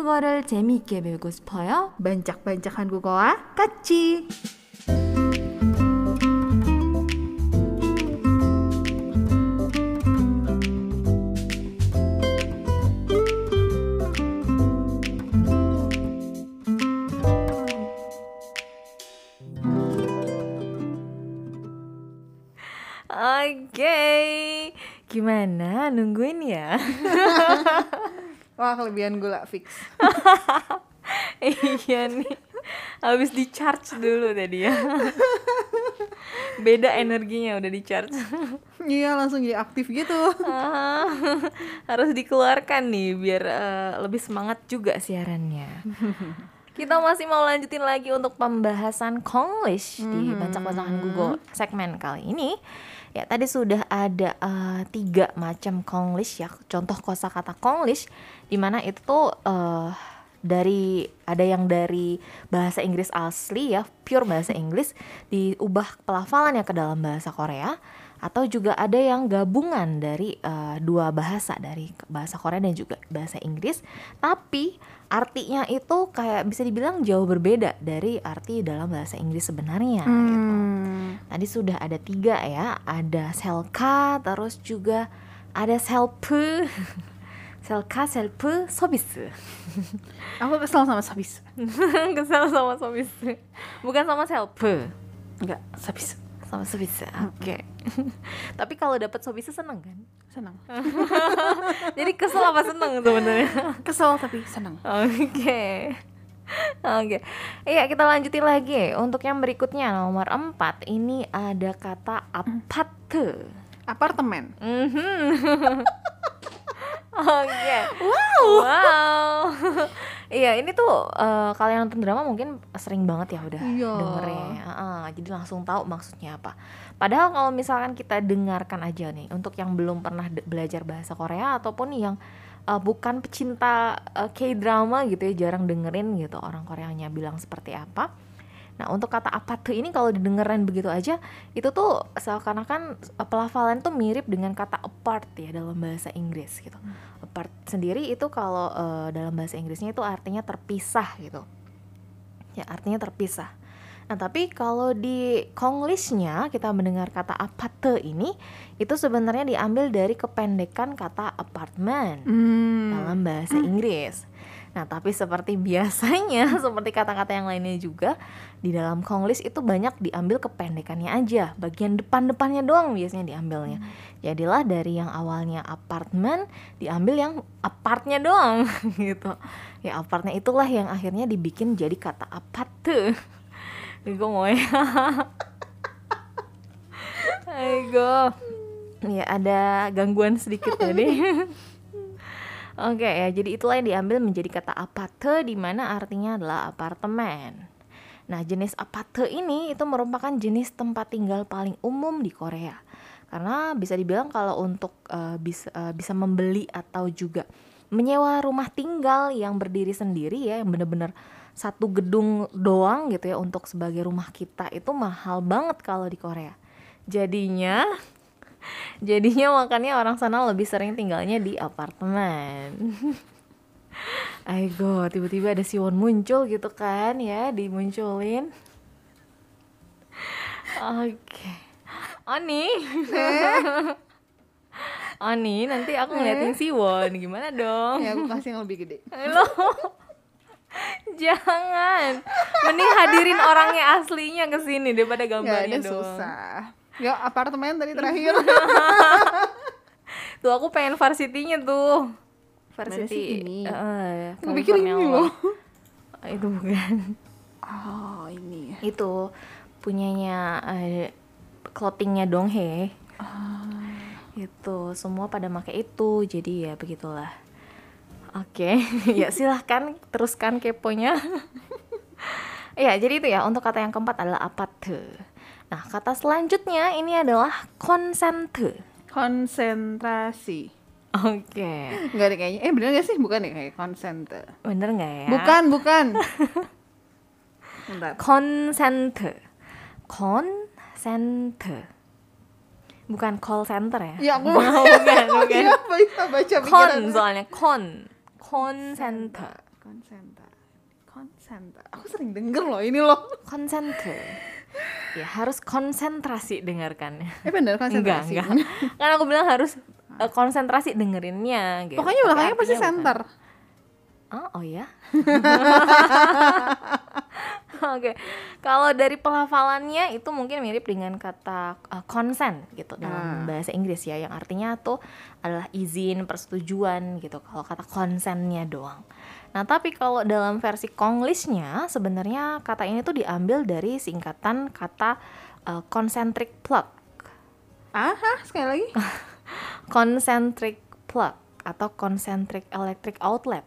한국어를 재미있게 배우고 싶어요? 반짝반짝 한국어와 같이. Wah, kelebihan gula fix. iya nih, habis di charge dulu tadi ya. Beda energinya udah di charge. Iya, langsung jadi aktif gitu. Harus dikeluarkan nih biar eh, lebih semangat juga siarannya. Kita masih mau lanjutin lagi untuk pembahasan Konglish di Bancak-Bancakan Google segmen kali ini. Ya, tadi sudah ada eh, tiga macam Konglish ya, contoh kosakata Konglish di mana itu tuh eh, dari ada yang dari bahasa Inggris asli ya, pure bahasa Inggris diubah pelafalannya ke dalam bahasa Korea atau juga ada yang gabungan dari eh, dua bahasa dari bahasa Korea dan juga bahasa Inggris. Tapi artinya itu kayak bisa dibilang jauh berbeda dari arti dalam bahasa Inggris sebenarnya gitu. Hmm. Tadi sudah ada tiga ya, ada selka, terus juga ada selpe, selka, selpe, sobis. Aku kesel sama Sabis. Kesel sama sobis, bukan sama selpe, Enggak, Sabis. sama sobis. Oke. Tapi kalau dapat sobis seneng kan? Senang. Jadi kesel apa seneng sebenarnya? Kesel tapi senang. Oke. Oke. Iya, kita lanjutin lagi. Untuk yang berikutnya nomor 4 ini ada kata apate. Apartemen. Mhm. Oke. Wow. Wow. Iya, ini tuh eh, kalian nonton drama mungkin sering banget ya udah Iya. dengernya. Heeh, jadi langsung tahu maksudnya apa. Padahal kalau misalkan kita dengarkan aja nih untuk yang belum pernah belajar bahasa Korea ataupun yang eh, bukan pecinta eh, K-drama gitu ya, jarang dengerin gitu orang Koreanya bilang seperti apa. Nah, untuk kata apa tuh ini kalau didengeran begitu aja, itu tuh seakan-akan eh, pelafalan tuh mirip dengan kata apart ya dalam bahasa Inggris gitu. Apart sendiri itu kalau eh, dalam bahasa Inggrisnya itu artinya terpisah gitu. Ya, artinya terpisah. Nah, tapi kalau di Konglishnya kita mendengar kata apate ini itu sebenarnya diambil dari kependekan kata apartment Hmm. dalam bahasa Inggris. Nah, tapi seperti biasanya, seperti kata-kata yang lainnya juga, di dalam Konglish itu banyak diambil kependekannya aja. Bagian depan-depannya doang biasanya diambilnya. Jadilah dari yang awalnya apartemen, diambil yang apartnya doang gitu. Ya apartnya itulah yang akhirnya dibikin jadi kata aparte. Gue mau ya. Aigo. Ya ada gangguan sedikit tadi. Oke ya, jadi itulah yang diambil menjadi kata apate di mana artinya adalah apartemen. Nah, jenis apate ini itu merupakan jenis tempat tinggal paling umum di Korea. Karena bisa dibilang kalau untuk eh, bisa eh, bisa membeli atau juga menyewa rumah tinggal yang berdiri sendiri ya, yang benar-benar satu gedung doang gitu ya untuk sebagai rumah kita itu mahal banget kalau di Korea. Jadinya Jadinya makanya orang sana lebih sering tinggalnya di apartemen. Aigo, tiba-tiba ada Siwon muncul gitu kan ya, dimunculin. Oke. Oni. Oni, nanti aku ngeliatin Siwon, gimana dong? Ya, aku kasih yang lebih gede. Halo. Jangan. Mending hadirin orangnya aslinya ke sini daripada Gak gambarnya ada dong. susah. Ya, apartemen tadi terakhir. Tuh aku pengen varsity-nya tuh. Varsity. sih ini? Eh, Aku pikir ini loh. Ah, Itu bukan. Oh, ini. Itu punyanya eh, clothingnya Donghae. Ah. Itu semua pada pakai itu. Jadi ya begitulah. Oke, ya silahkan teruskan keponya. Ya, jadi itu ya untuk kata yang keempat adalah apate. Nah, kata selanjutnya ini adalah konsente. Konsentrasi. Oke, Enggak ada kayaknya. Eh, bener gak sih? Bukan ya kayak konsente. bener nggak ya? Bukan, bukan. Bentar. konsente konsente bukan call center ya Ya, aku bukan bukan Iya, baca kon soalnya kon konsente konsenta konsenta aku sering denger loh ini loh Konsenter. Ya, harus konsentrasi dengarkannya. eh bener Enggak, konsentrasi enggak. Kan aku bilang harus eh, konsentrasi dengerinnya gitu. pokoknya belakangnya pasti artinya bukan. center Oh, oh ya. Oke, kalau dari pelafalannya itu mungkin mirip dengan kata uh, consent gitu dalam Ah. bahasa Inggris ya, yang artinya tuh adalah izin, persetujuan gitu. Kalau kata consentnya doang. Nah, tapi kalau dalam versi Konglishnya sebenarnya kata ini tuh diambil dari singkatan kata uh, concentric plug. aha sekali lagi. Concentric plug atau concentric electric outlet.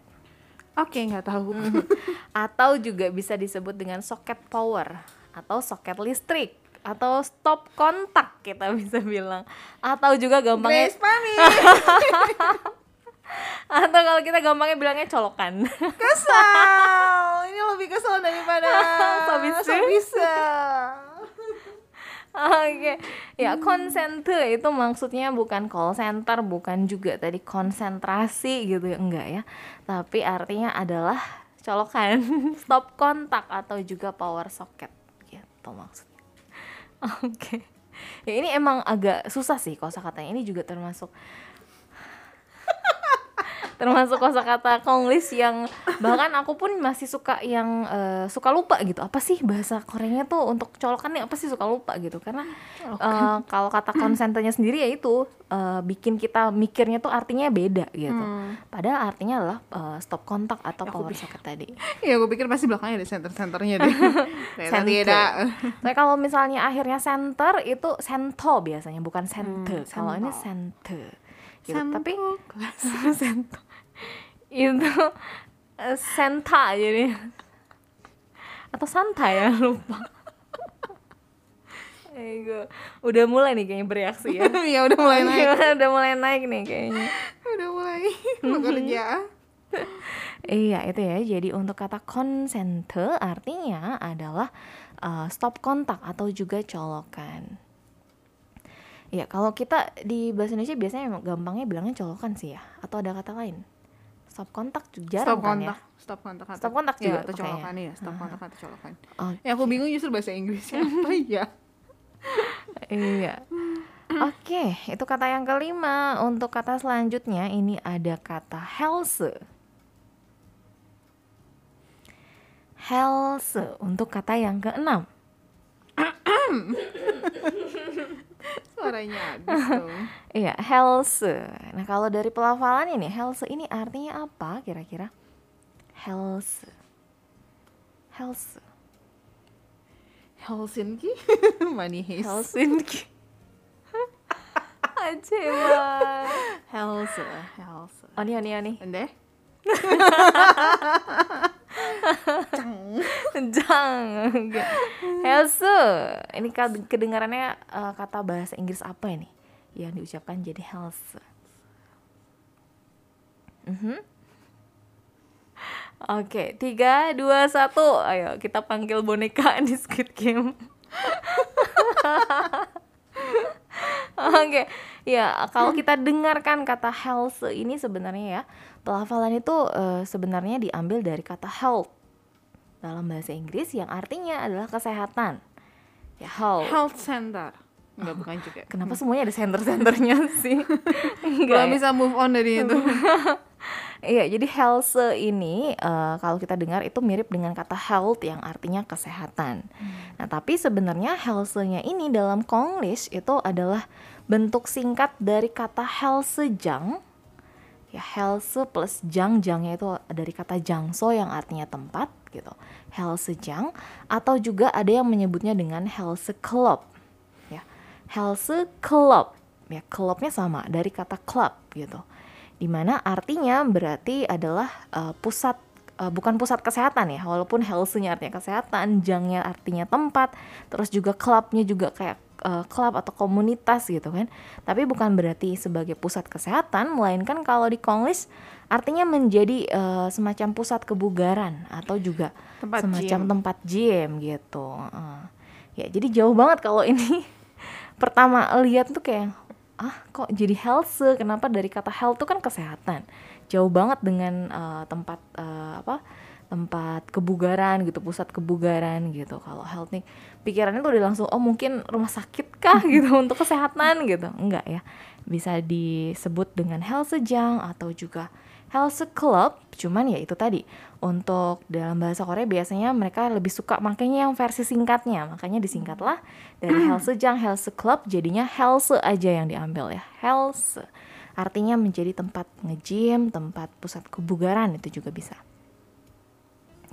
oke nggak tahu. Atau juga bisa disebut dengan soket power atau soket listrik atau stop kontak kita bisa bilang. Atau juga gampangnya Grace atau kalau kita gampangnya bilangnya colokan kesal ini lebih kesal daripada So bisa. Oke, ya konsente itu maksudnya bukan call center, bukan juga tadi konsentrasi gitu ya, enggak ya. Tapi artinya adalah colokan, stop kontak atau juga power socket gitu maksudnya. Oke. Ya ini emang agak susah sih kosakatanya. Ini juga termasuk termasuk kosakata Konglish yang bahkan aku pun masih suka yang eh, suka lupa gitu. Apa sih bahasa Koreanya tuh untuk colokan nih apa sih suka lupa gitu? Karena eh, kalau kata konsentenya sendiri ya itu eh, bikin kita mikirnya tuh artinya beda gitu. Padahal artinya adalah eh, stop kontak atau power socket tadi. Ya gue pikir pasti belakangnya ada center centernya deh. Center. tidak. Tapi kalau misalnya akhirnya center itu sento biasanya bukan center. Hmm, kalau ini center. Gitu. Tapi sento itu eh, senta jadi atau santa ya lupa. Ego. Udah mulai nih kayaknya bereaksi ya. ya udah mulai naik udah mulai naik nih kayaknya. udah mulai bekerja Iya itu ya. Jadi untuk kata konsente artinya adalah uh, stop kontak atau juga colokan. Ya kalau kita di bahasa Indonesia biasanya gampangnya bilangnya colokan sih ya. Atau ada kata lain? Stop kontak juga jarang stop kan kontak ya. stop kontak atau- Stop kontak ya, juga atau pakainya. colokan ya stop kontak atau colokan Oke. ya aku bingung justru bahasa Inggrisnya apa ya Iya. Oke, itu kata yang kelima. Untuk kata selanjutnya ini ada kata health. Health untuk kata yang keenam. suaranya habis dong Iya, health. Nah, kalau dari pelafalan ini, health ini artinya apa kira-kira? Health. Health. Helsinki money heist Helsinki. Aceba. health health Oni, oni, oni. Ende Jangan. Health. Ini kedengarannya eh, kata bahasa Inggris apa ini? Yang diucapkan jadi health. Mhm. Oke, tiga, dua, satu. Ayo kita panggil boneka di Squid Game. Oke, ya kalau kita dengarkan kata health ini sebenarnya ya pelafalan itu eh, sebenarnya diambil dari kata health dalam bahasa Inggris yang artinya adalah kesehatan. Ya health. health center Enggak bukan juga Kenapa semuanya ada center-centernya sih? Enggak. Ya? bisa move on dari itu Iya, jadi health ini eh, kalau kita dengar itu mirip dengan kata health yang artinya kesehatan. Nah, tapi sebenarnya health-nya ini dalam Konglish itu adalah bentuk singkat dari kata health jang. Ya, health plus jang, jangnya itu dari kata jangso yang artinya tempat gitu. Health jang atau juga ada yang menyebutnya dengan health club. Ya, health club. Ya, clubnya sama dari kata club gitu di mana artinya berarti adalah uh, pusat uh, bukan pusat kesehatan ya walaupun health-nya artinya kesehatan jangnya artinya tempat terus juga clubnya juga kayak uh, klub atau komunitas gitu kan. Tapi bukan berarti sebagai pusat kesehatan melainkan kalau di Konglish artinya menjadi uh, semacam pusat kebugaran atau juga Tempat semacam gym. tempat gym gitu Uh, ya jadi jauh banget kalau ini pertama lihat tuh kayak ah kok jadi health kenapa dari kata health tuh kan kesehatan? Jauh banget dengan uh, tempat uh, apa tempat kebugaran gitu pusat kebugaran gitu. Kalau health nih pikirannya tuh udah langsung oh mungkin rumah sakit kah? gitu untuk kesehatan gitu. Enggak ya. Bisa disebut dengan health sejang atau juga health club. Cuman ya itu tadi untuk dalam bahasa Korea biasanya mereka lebih suka makanya yang versi singkatnya. Makanya disingkatlah dari health sejang health club jadinya health aja yang diambil ya. Health artinya menjadi tempat nge-gym tempat pusat kebugaran itu juga bisa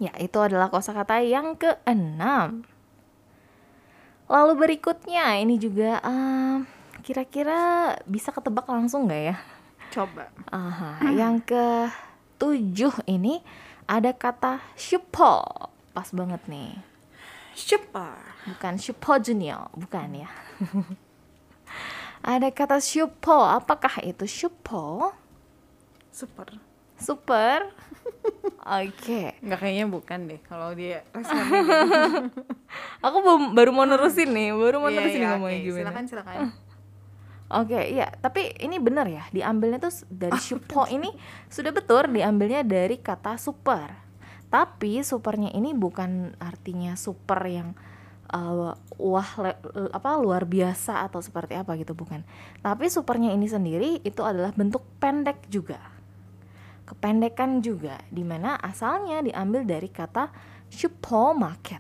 ya itu adalah kosakata yang keenam lalu berikutnya ini juga um, kira-kira bisa ketebak langsung nggak ya Coba. Aha, yang ke tujuh ini ada kata shupo. Pas banget nih. Super. Bukan shupo junior, bukan ya. ada kata shupo. Apakah itu shupo? Super. Super. Oke. Okay. Nggak kayaknya bukan deh kalau dia. Aku baru mau nerusin nih, baru mau Iya, nerusin iya, ngomongnya oke. gimana. Silakan silakan. Oke, iya, tapi ini benar ya, diambilnya tuh dari shupo ini sudah betul diambilnya dari kata super. Tapi supernya ini bukan artinya super yang uh, wah le- apa luar biasa atau seperti apa gitu bukan. Tapi supernya ini sendiri itu adalah bentuk pendek juga. Kependekan juga di mana asalnya diambil dari kata shupo market.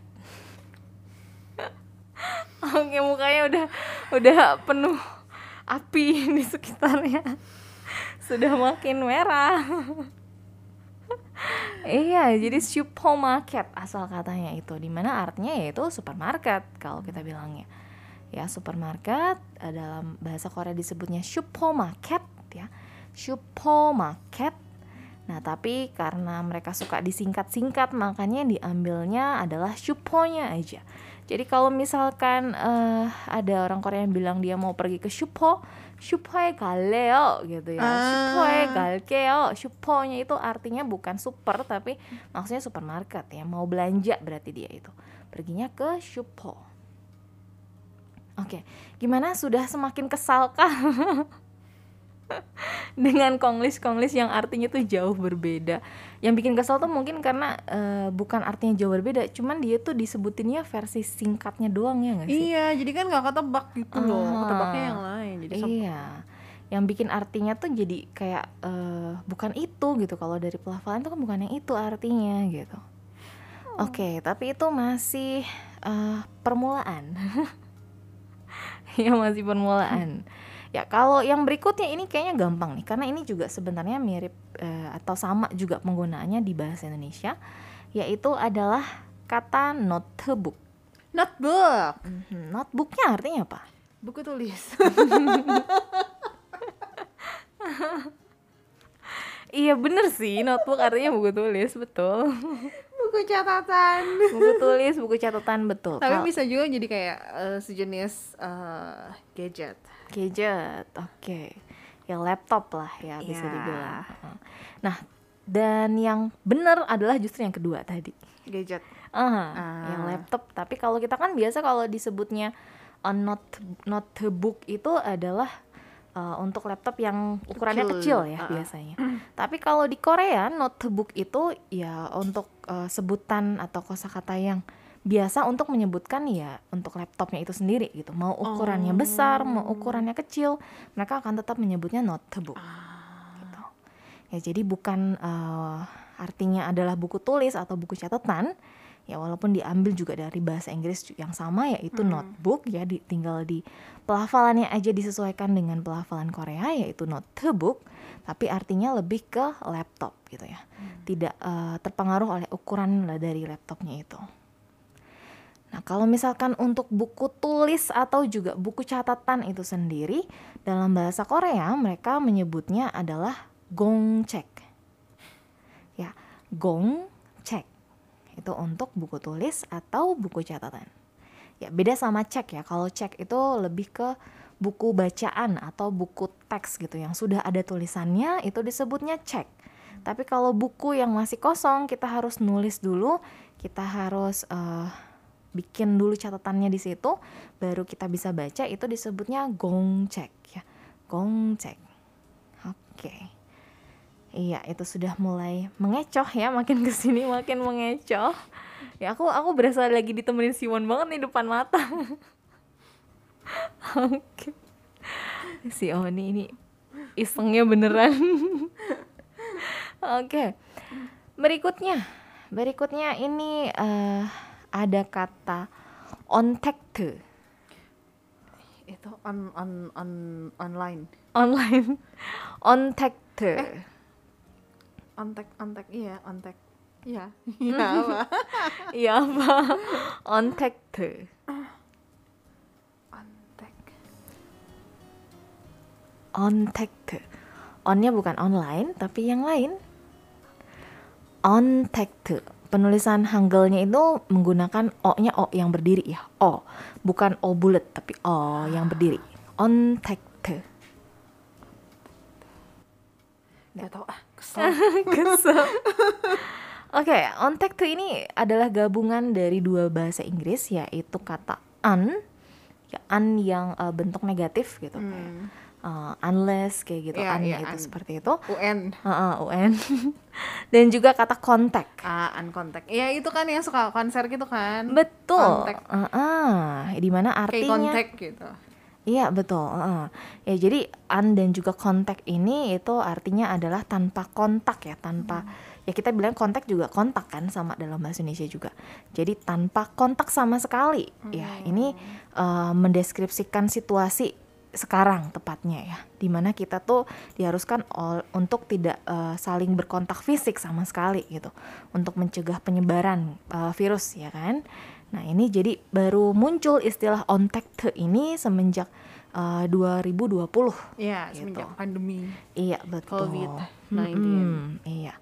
Oke, mukanya udah udah penuh api di sekitarnya sudah makin merah. iya, jadi supermarket asal katanya itu, di mana artinya yaitu supermarket kalau kita bilangnya. Ya, supermarket eh, dalam bahasa Korea disebutnya supermarket ya. Supermarket. Nah, tapi karena mereka suka disingkat-singkat, makanya diambilnya adalah shuponya aja. Jadi kalau misalkan uh, ada orang Korea yang bilang dia mau pergi ke shupo, shupoe galeo gitu ya. Ah. Shupoe galkeo. Shuponya itu artinya bukan super tapi maksudnya supermarket ya. Mau belanja berarti dia itu. Perginya ke shupo. Oke, okay. gimana sudah semakin kesalkah? dengan konglis-konglis yang artinya tuh jauh berbeda. Yang bikin kesal tuh mungkin karena eh, bukan artinya jauh berbeda, cuman dia tuh disebutinnya versi singkatnya doang ya nggak sih? Iya, jadi kan nggak ketebak gitu loh. Ah. Ketebaknya yang lain. Jadi Iya. Yang bikin artinya tuh jadi kayak eh, bukan itu gitu. Kalau dari pelafalan tuh kan bukan yang itu artinya gitu. Oke, tapi itu masih eh, permulaan. ya masih permulaan. Ya kalau yang berikutnya ini kayaknya gampang nih karena ini juga sebenarnya mirip eh, atau sama juga penggunaannya di bahasa Indonesia yaitu adalah kata notebook. notebook. Mhm, Notebooknya artinya apa? Buku tulis. Iya bener sih, notebook artinya buku tulis, betul Buku catatan. Buku tulis, buku catatan, betul Tapi Kal- bisa juga jadi kayak eh, sejenis eh, gadget. Gadget, oke Ya laptop lah ya bisa Iya. dibilang. Nah, dan yang bener adalah justru yang kedua tadi Gadget. Ah, Ah. yang laptop. Tapi kalau kita kan biasa kalau disebutnya uh, not notebook itu adalah uh, untuk laptop yang ukurannya Kecil. kecil, ya Ah, ah. biasanya. Tapi kalau di Korea notebook itu ya untuk uh, sebutan atau kosakata yang biasa untuk menyebutkan ya untuk laptopnya itu sendiri gitu. Mau ukurannya besar, mau ukurannya kecil, mereka akan tetap menyebutnya notebook gitu. Ya jadi bukan eh, artinya adalah buku tulis atau buku catatan. Ya walaupun diambil juga dari bahasa Inggris yang sama yaitu notebook ya di, tinggal di pelafalannya aja disesuaikan dengan pelafalan Korea yaitu notebook tapi artinya lebih ke laptop gitu ya. Tidak eh, terpengaruh oleh ukuran lah dari laptopnya itu. Nah, kalau misalkan untuk buku tulis atau juga buku catatan itu sendiri, dalam bahasa Korea mereka menyebutnya adalah gongcek. Ya, gongcek. Itu untuk buku tulis atau buku catatan. Ya, beda sama cek ya. Kalau cek itu lebih ke buku bacaan atau buku teks gitu yang sudah ada tulisannya itu disebutnya cek. Tapi kalau buku yang masih kosong kita harus nulis dulu, kita harus eh, bikin dulu catatannya di situ, baru kita bisa baca itu disebutnya gongcek ya. Gongcek. Oke. Iya, itu sudah mulai mengecoh ya, makin ke sini makin mengecoh. Ya aku aku berasa lagi ditemenin Simon banget nih depan mata. Oke. Si Oni ini isengnya beneran. Oke. Berikutnya, berikutnya ini eh, ada kata ontekte Itu on on on online. online. Ontekte. Ontek ontek iya, ontek. Iya. Iya apa? Iya apa? Ontekte. Ontek. Ontekte. Onnya bukan online, tapi yang lain. Ontekte. Penulisan Hanggelnya itu menggunakan O-nya O yang berdiri ya. O. Bukan O bulat, tapi O yang berdiri. Ontekte. Gak tau ah, kesel. Kesel. Oke, ontekte ini adalah gabungan dari dua bahasa Inggris yaitu kata un, ya un yang eh, bentuk negatif gitu kayak Hmm. eh, unless kayak gitu, Iya, un iya, itu un. seperti itu. UN. Heeh, UN. Dan juga kata contact. Ah, uncontact. Iya itu kan yang suka konser gitu kan. Betul. Contact. Heeh, di mana Kayak artinya contact gitu. Iya betul. heeh. Ya jadi un dan juga kontak ini itu artinya adalah tanpa kontak ya, tanpa ya kita bilang kontak juga kontak kan sama dalam bahasa Indonesia juga. Jadi tanpa kontak sama sekali. Ya ini eh, mendeskripsikan situasi sekarang tepatnya ya, di mana kita tuh diharuskan ol- untuk tidak eh, saling berkontak fisik sama sekali gitu, untuk mencegah penyebaran eh, virus ya kan. Nah ini jadi baru muncul istilah ontekte ini semenjak eh, 2020. Iya, Gitu. semenjak pandemi. Iya betul. COVID-19. Mm-mm, iya.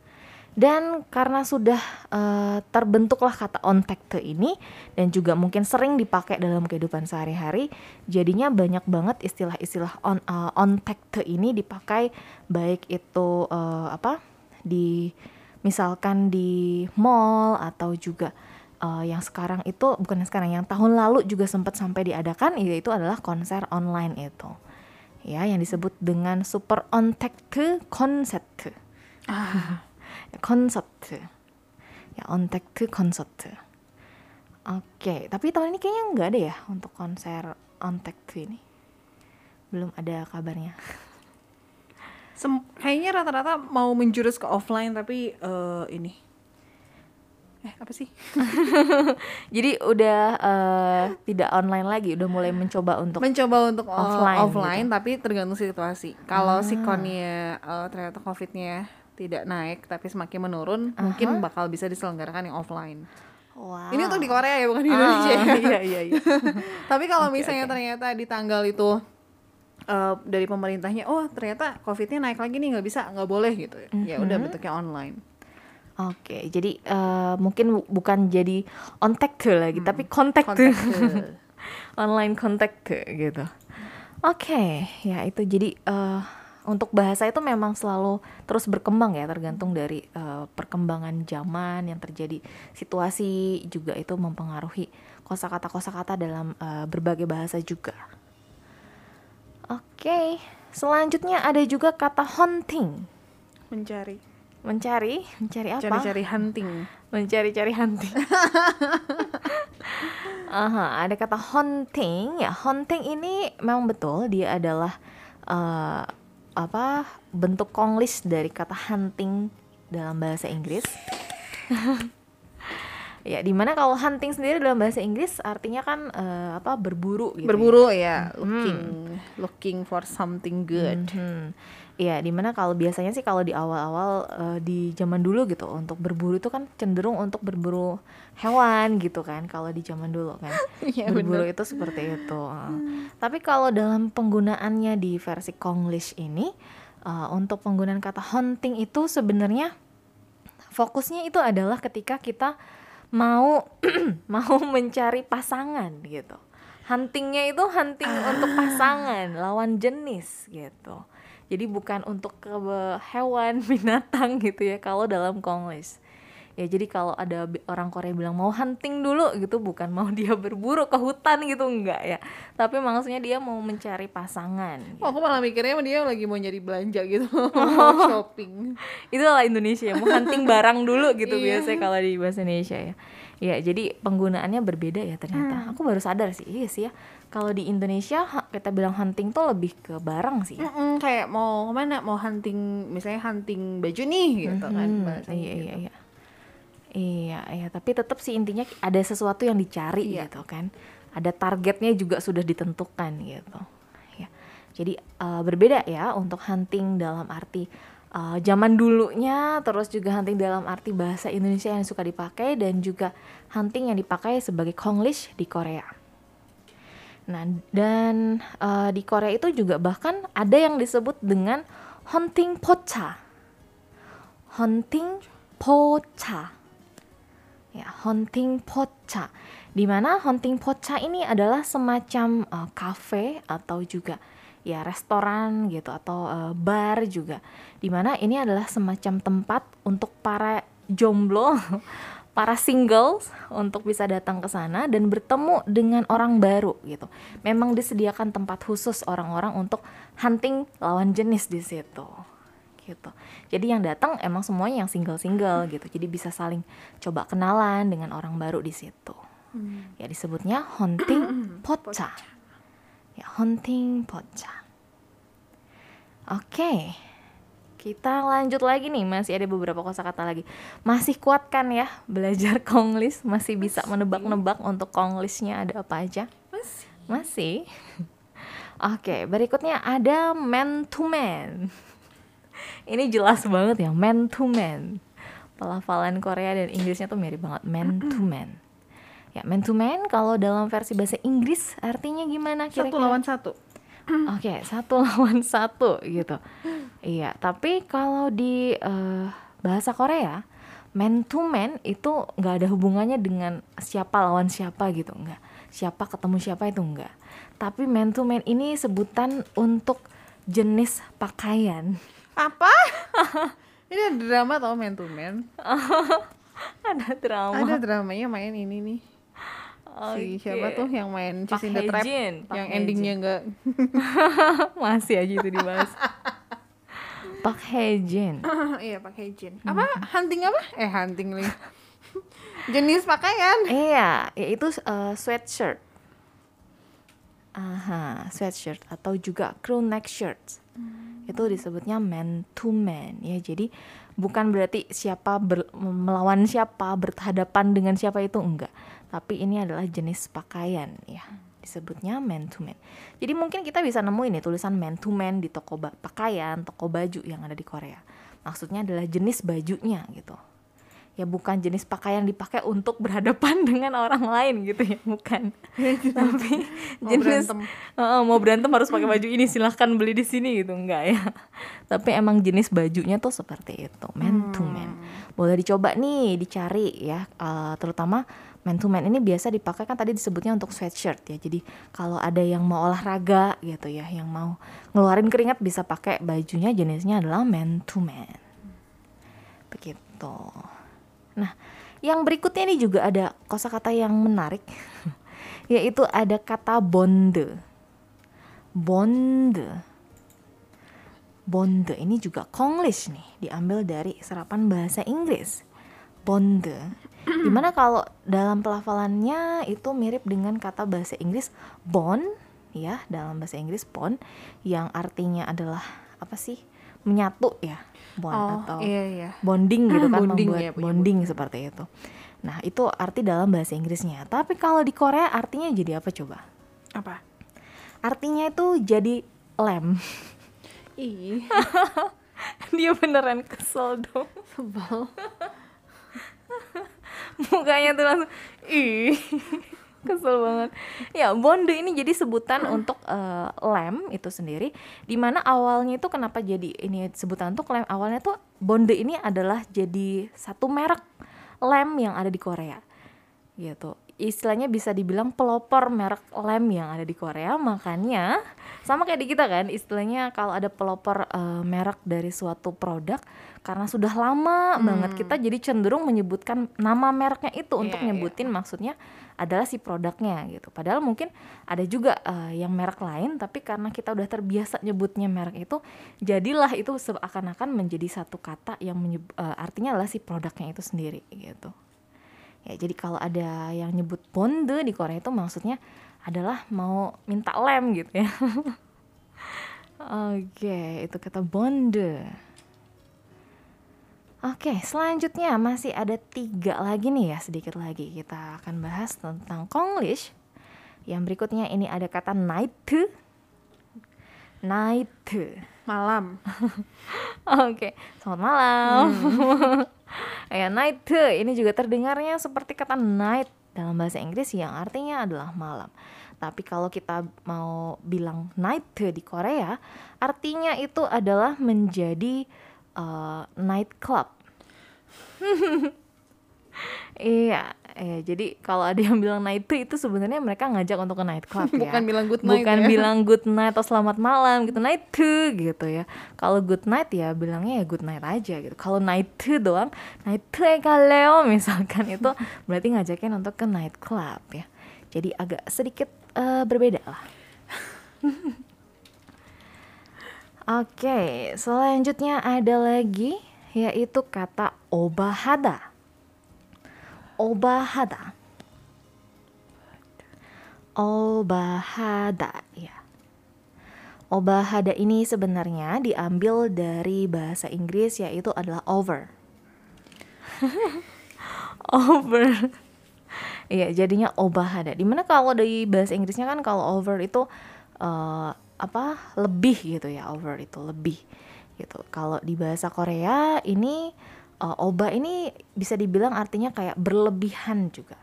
Dan karena sudah eh, terbentuklah kata ontekte ini dan juga mungkin sering dipakai dalam kehidupan sehari-hari, jadinya banyak banget istilah-istilah on eh, ontekte ini dipakai baik itu eh, apa di misalkan di mall atau juga uh, yang sekarang itu bukan yang sekarang yang tahun lalu juga sempat sampai diadakan yaitu adalah konser online itu. Ya yang disebut dengan super on tech concert ah. concert ya on ontekte concert oke okay. tapi tahun ini kayaknya nggak ada ya untuk konser on tech ini? Belum ada kabarnya. Sem kayaknya rata-rata mau menjurus ke offline tapi uh, ini eh apa sih? jadi udah eh, tidak online lagi udah mulai mencoba untuk Mencoba untuk Offline offline, gitu. tapi tergantung situasi. Kalau sikonnya eh, ternyata covidnya tidak naik tapi semakin menurun, mungkin bakal bisa diselenggarakan yang offline. wow. Ini untuk di Korea ya bukan di Ah, Indonesia. ya. iya iya iya Tapi kalau misalnya ternyata di tanggal itu eh, dari pemerintahnya, oh ternyata covidnya naik lagi nih nggak bisa nggak boleh gitu, ya udah bentuknya online. Oke, jadi eh, mungkin bu- bukan jadi ontekte lagi, tapi kontakte. Kontak online contact gitu. Oke, ya itu jadi eh, untuk bahasa itu memang selalu terus berkembang ya, tergantung dari eh, perkembangan zaman yang terjadi, situasi juga itu mempengaruhi kosakata kosakata dalam eh, berbagai bahasa juga. Oke, selanjutnya ada juga kata hunting, mencari, mencari, mencari apa? cari-cari hunting. mencari-cari hunting. Aha, ada kata hunting ya. Hunting ini memang betul dia adalah eh, apa bentuk konglis dari kata hunting dalam bahasa Inggris. ya, di mana kalau hunting sendiri dalam bahasa Inggris artinya kan eh, apa berburu gitu. ya. Berburu ya, looking looking for something good. Hmm. Iya, di mana kalau biasanya sih kalau di awal-awal eh, di zaman dulu gitu untuk berburu itu kan cenderung untuk berburu hewan gitu kan kalau di zaman dulu kan Iya, berburu itu seperti itu. eh. Tapi kalau dalam penggunaannya di versi Konglish ini eh, untuk penggunaan kata hunting itu sebenarnya fokusnya itu adalah ketika kita mau mau mencari pasangan gitu. Huntingnya itu hunting untuk pasangan lawan jenis gitu. Jadi bukan untuk ke hewan binatang gitu ya kalau dalam Konglish ya jadi kalau ada orang Korea bilang mau hunting dulu gitu bukan mau dia berburu ke hutan gitu enggak ya tapi maksudnya dia mau mencari pasangan Oh, aku malah mikirnya dia lagi mau nyari belanja gitu, mau shopping. itulah Indonesia mau hunting barang dulu gitu Iya. biasanya kalau di bahasa Indonesia ya ya jadi penggunaannya berbeda ya ternyata aku baru sadar sih iya sih ya kalau di Indonesia kita bilang hunting tuh lebih ke barang sih ya. Mm-mm, kayak mau ke mana? Mau hunting, misalnya hunting baju nih, gitu kan Hmm, bahasanya iya gitu. iya iya iya iya tapi tetap sih intinya ada sesuatu yang dicari Iya. gitu kan ada targetnya juga sudah ditentukan gitu ya jadi eh, berbeda ya untuk hunting dalam arti eh, zaman dulunya terus juga hunting dalam arti bahasa Indonesia yang suka dipakai dan juga hunting yang dipakai sebagai Konglish di Korea Nah, dan eh, di Korea itu juga bahkan ada yang disebut dengan hunting pocha. Hunting pocha. Ya, hunting pocha. Di mana hunting pocha ini adalah semacam eh, cafe atau juga ya restoran gitu atau eh, bar juga. Di mana ini adalah semacam tempat untuk para jomblo, para singles untuk bisa datang ke sana dan bertemu dengan orang baru gitu. Memang disediakan tempat khusus orang-orang untuk hunting lawan jenis di situ gitu. Jadi yang datang emang semuanya yang single-single gitu. Jadi bisa saling coba kenalan dengan orang baru di situ. Ya disebutnya hunting pocha. Ya hunting pocha. Oke. Kita lanjut lagi nih, masih ada beberapa kosakata lagi. Masih kuat kan ya belajar Konglish? Masih bisa menebak-nebak untuk Konglishnya ada apa aja? Masih. Masih. Oke, berikutnya ada man to man. Ini jelas banget ya, man to man. Pelafalan Korea dan Inggrisnya tuh mirip banget, man to man. Ya, man to man kalau dalam versi bahasa Inggris artinya gimana kira-kira? Satu lawan satu. Oke, satu lawan satu gitu. Iya, tapi kalau di eh, bahasa Korea, man to man itu nggak ada hubungannya dengan siapa lawan siapa gitu, nggak. Siapa ketemu siapa itu nggak. Tapi man to man ini sebutan untuk jenis pakaian. Apa? ini ada drama tau man to man. ada drama. Ada dramanya main ini nih. Si siapa tuh yang main Park Chasing the Trap Park yang endingnya enggak Masih aja itu dibahas. Pak Hae-jin. iya pakai jin. Apa hunting apa? Eh hunting nih. Jenis pakaian. Iya, yaitu uh, sweatshirt. Aha, sweatshirt atau juga crew neck shirts. Itu disebutnya man to man ya. Jadi bukan berarti siapa ber- melawan siapa, berhadapan dengan siapa itu enggak. Tapi ini adalah jenis pakaian ya. Disebutnya man to man. Jadi mungkin kita bisa nemuin nih tulisan man to man di toko pakaian, toko baju yang ada di Korea. Maksudnya adalah jenis bajunya gitu ya bukan jenis pakaian dipakai untuk berhadapan dengan orang lain gitu ya bukan. Tapi Mau jenis berantem. Heeh, mau berantem harus pakai baju ini silahkan beli di sini gitu enggak ya. Tapi emang jenis bajunya tuh seperti itu man to man. Boleh dicoba nih dicari ya Eh, terutama man to man ini biasa dipakai kan tadi disebutnya untuk sweatshirt ya. Jadi kalau ada yang mau olahraga gitu ya yang mau ngeluarin keringat bisa pakai bajunya jenisnya adalah man to man. Begitu Nah, yang berikutnya ini juga ada kosakata yang menarik, yaitu ada kata bonde. Bonde. Bonde ini juga Konglish nih, diambil dari serapan bahasa Inggris. Bonde. Di mana kalau dalam pelafalannya itu mirip dengan kata bahasa Inggris bond, ya dalam bahasa Inggris bond, yang artinya adalah apa sih menyatu ya, bond Oh, atau iya iya. bonding gitu kan Bonding membuat ya, punya bonding seperti itu. Nah, itu arti dalam bahasa Inggrisnya. Tapi kalau di Korea artinya jadi apa coba? Apa? Artinya itu jadi lem. Ih, Dia beneran kesel dong. sebel. Mukanya tuh langsung ih. Kesel banget. Ya, bonde ini jadi sebutan untuk eh, lem itu sendiri di mana awalnya itu kenapa jadi ini sebutan untuk lem awalnya tuh bonde ini adalah jadi satu merek lem yang ada di Korea gitu istilahnya bisa dibilang pelopor merek lem yang ada di Korea makanya sama kayak di kita kan istilahnya kalau ada pelopor uh, merek dari suatu produk karena sudah lama hmm. banget kita jadi cenderung menyebutkan nama mereknya itu yeah, untuk iya. nyebutin yeah. maksudnya adalah si produknya gitu padahal mungkin ada juga uh, yang merek lain tapi karena kita udah terbiasa nyebutnya merek itu jadilah itu seakan-akan menjadi satu kata yang menyebut, uh, artinya adalah si produknya itu sendiri gitu ya jadi kalau ada yang nyebut bonde di Korea itu maksudnya adalah mau minta lem gitu ya oke itu kata bonde Oke, selanjutnya masih ada tiga lagi nih ya, sedikit lagi kita akan bahas tentang Konglish. Yang berikutnya ini ada kata night, night, malam. Oke, selamat malam. Hmm. ya night ini juga terdengarnya seperti kata night dalam bahasa Inggris yang artinya adalah malam. Tapi kalau kita mau bilang night di Korea, artinya itu adalah menjadi uh, night club. iya, eh, jadi kalau ada yang bilang night itu itu sebenarnya mereka ngajak untuk ke night club ya. Bukan bilang good night. Bukan ya. bilang good night atau selamat malam gitu. Night to gitu ya. Kalau good night ya bilangnya ya good night aja gitu. Kalau night to doang, night to kaleo misalkan itu berarti ngajakin untuk ke night club ya. Jadi agak sedikit uh, berbeda lah. Oke, okay, selanjutnya ada lagi yaitu kata obahada. Obahada. Obahada ya. Obahada ini sebenarnya diambil dari bahasa Inggris yaitu adalah over. over. Iya, jadinya obahada. Di mana kalau dari bahasa Inggrisnya kan kalau over itu uh, apa lebih gitu ya over itu lebih gitu. Kalau di bahasa Korea ini uh, oba ini bisa dibilang artinya kayak berlebihan juga.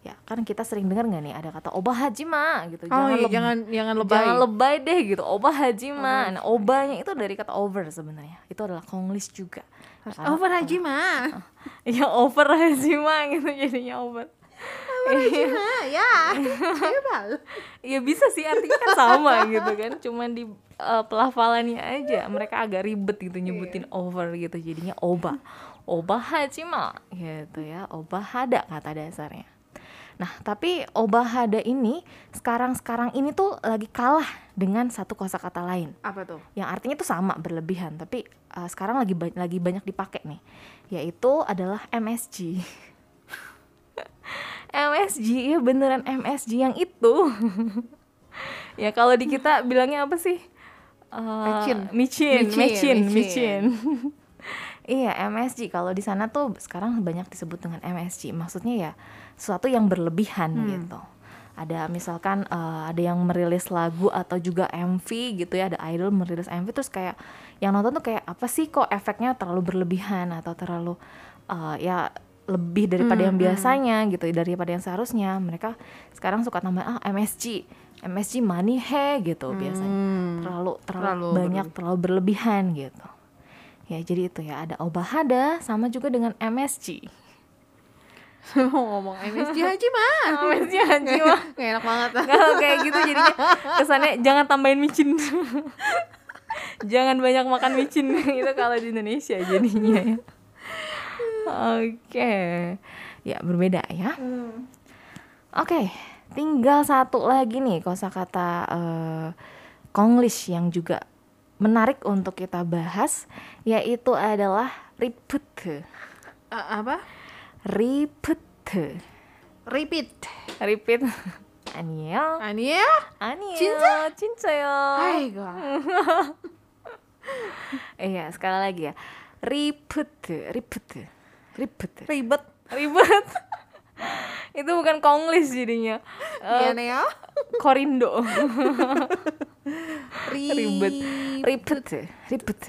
Ya kan kita sering dengar nggak nih ada kata oba hajima gitu. Oh, jangan iya, jangan jangan lebay jangan lebay. deh gitu. Oba hajima oh, nah obanya itu dari kata over sebenarnya. Itu adalah konglis juga. Karena, over hajima uh, ya over hajima gitu jadinya over hajima ya ya bisa sih artinya kan sama gitu kan cuman di uh, pelafalannya aja mereka agak ribet gitu nyebutin iya. over gitu jadinya oba obahajima gitu ya obahada kata dasarnya Nah, tapi obahada ini sekarang-sekarang ini tuh lagi kalah dengan satu kosakata lain. Apa tuh? Yang artinya tuh sama berlebihan, tapi uh, sekarang lagi ba lagi banyak dipakai nih. Yaitu adalah MSG. MSG ya beneran MSG yang itu. ya kalau di kita bilangnya apa sih? Uh, micin. Micin, micin, micin. micin. Iya MSG kalau di sana tuh sekarang banyak disebut dengan MSG maksudnya ya sesuatu yang berlebihan hmm. gitu ada misalkan uh, ada yang merilis lagu atau juga MV gitu ya ada idol merilis MV terus kayak yang nonton tuh kayak apa sih kok efeknya terlalu berlebihan atau terlalu uh, ya lebih daripada hmm, yang biasanya gitu daripada yang seharusnya mereka sekarang suka tambah ah MSG MSG money he gitu hmm. biasanya terlalu terlalu, terlalu banyak berlebihan. terlalu berlebihan gitu Ya, jadi itu ya ada Obahada sama juga dengan MSG. Mau ngomong MSG Haji mah. MSG Haji mah. Gak enak banget. Kalau kayak gitu jadinya kesannya jangan tambahin micin. jangan banyak makan micin itu kalau di Indonesia jadinya ya. Oke. Ya, berbeda ya. Hmm. Oke, okay. tinggal satu lagi nih kosakata eh, uh, Konglish yang juga menarik untuk kita bahas yaitu adalah repeat. Uh, apa? Repeat. Repeat. Repeat. Aniel. Aniel. Aniel. Cinta. Cinta ya. Hai Iya, sekali lagi ya. Repeat. Repeat. Repeat. Ribet. Ribet. Itu bukan Konglis jadinya. Uh, ya. Korindo. ribet ribet ribet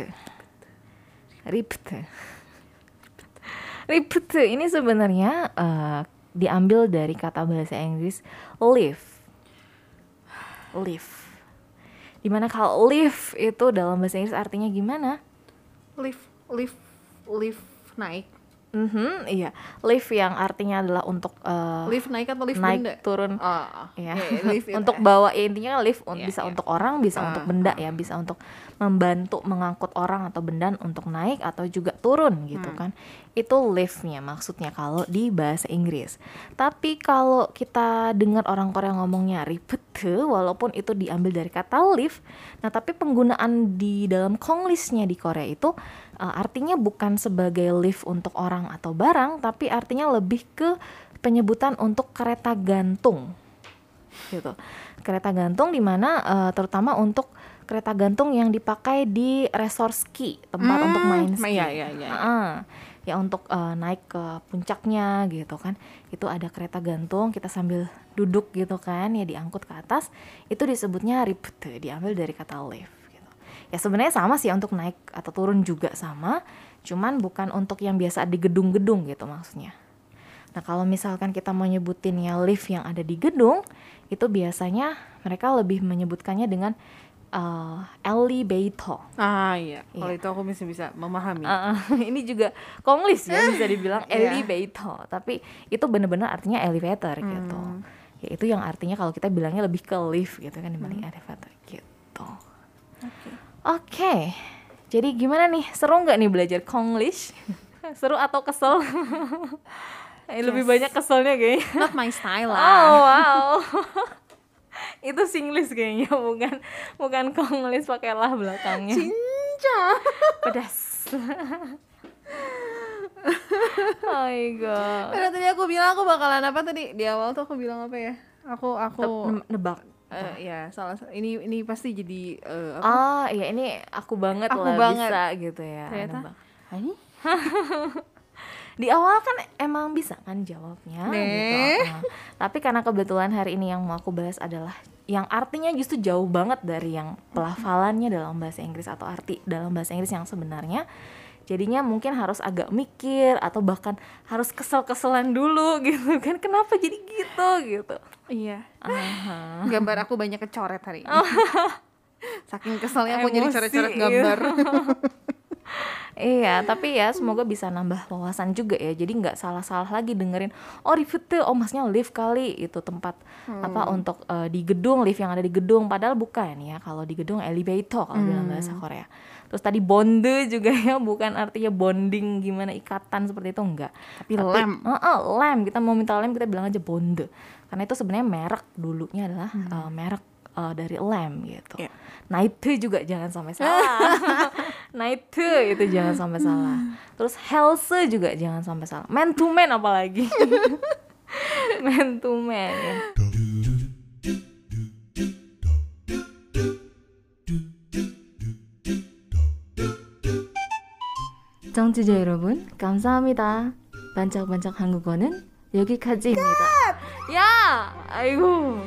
ribet ribet ini sebenarnya uh, diambil dari kata bahasa Inggris live live di mana kalau live itu dalam bahasa Inggris artinya gimana live live live naik Mhm, iya. Lift yang artinya adalah untuk uh, lift naik atau lift naik benda turun. oh, ya. iya, lift untuk ya. bawa ya, intinya lift Iya, bisa iya. untuk orang, bisa Ah, untuk benda ya, bisa untuk membantu mengangkut orang atau benda untuk naik atau juga turun gitu Hmm. kan. Itu liftnya maksudnya kalau di bahasa Inggris. Tapi kalau kita dengar orang Korea ngomongnya ribet walaupun itu diambil dari kata lift, nah tapi penggunaan di dalam konglishnya di Korea itu uh, artinya bukan sebagai lift untuk orang atau barang, tapi artinya lebih ke penyebutan untuk kereta gantung gitu. Kereta gantung di mana uh, terutama untuk kereta gantung yang dipakai di resort ski, tempat Hmm, untuk main ski. iya, iya, iya. Heeh. Ya untuk uh, naik ke puncaknya gitu kan. Itu ada kereta gantung, kita sambil duduk gitu kan, ya diangkut ke atas. Itu disebutnya ripte, diambil dari kata lift gitu. Ya sebenarnya sama sih untuk naik atau turun juga sama, cuman bukan untuk yang biasa di gedung-gedung gitu maksudnya. Nah, kalau misalkan kita mau nyebutin ya lift yang ada di gedung, itu biasanya mereka lebih menyebutkannya dengan uh, elevator. ah iya Iya. kalau itu aku bisa bisa memahami Uh, ini juga konglis ya bisa dibilang Iya. elevator, tapi itu benar-benar artinya elevator gitu. Ya itu yang artinya kalau kita bilangnya lebih ke lift gitu kan dibanding elevator gitu. Oke. Jadi gimana nih? Seru nggak nih belajar konglish? Seru atau kesel? Eh, Lebih Yes. banyak keselnya kayaknya. not my style Oh lah wow. Itu Singlish kayaknya bukan bukan Konglis pakai lah belakangnya. cinca Pedas. oh my god. Karena tadi aku bilang aku bakalan apa tadi di awal tuh aku bilang apa ya aku aku Ne- nebak. eh, ya salah ini ini pasti jadi eh, apa Oh iya ini aku banget Aku lah banget. bisa gitu ya. ternyata nebak. ini Di awal kan emang bisa kan jawabnya Nih. gitu. Nah, tapi karena kebetulan hari ini yang mau aku bahas adalah yang artinya justru jauh banget dari yang pelafalannya dalam bahasa Inggris atau arti dalam bahasa Inggris yang sebenarnya. Jadinya mungkin harus agak mikir atau bahkan harus kesel-keselan dulu gitu kan. Kenapa jadi gitu gitu. iya Aha. gambar aku banyak kecoret hari ini saking keselnya aku jadi coret-coret gambar Iya, tapi ya semoga bisa nambah wawasan juga ya. Jadi nggak salah-salah lagi dengerin. Oh lift tuh, oh masnya lift kali itu tempat apa untuk eh, di gedung lift yang ada di gedung. Padahal bukan ya. Kalau di gedung elevator kalau dalam bahasa Korea. Terus tadi bonde juga ya, bukan artinya bonding gimana ikatan seperti itu enggak. Tapi lem. Heeh, lem. Kita mau minta lem kita bilang aja bonde. Karena itu sebenarnya merek dulunya adalah eh, merek eh, dari lem gitu. Iya. Nah itu juga jangan sampai salah. nah itu itu jangan sampai salah. Terus health juga jangan sampai salah. Man to man apalagi. man to man ya. 청취자 여러분, 감사합니다. 반짝반짝 한국어는 여기까지입니다. 야, 아이고.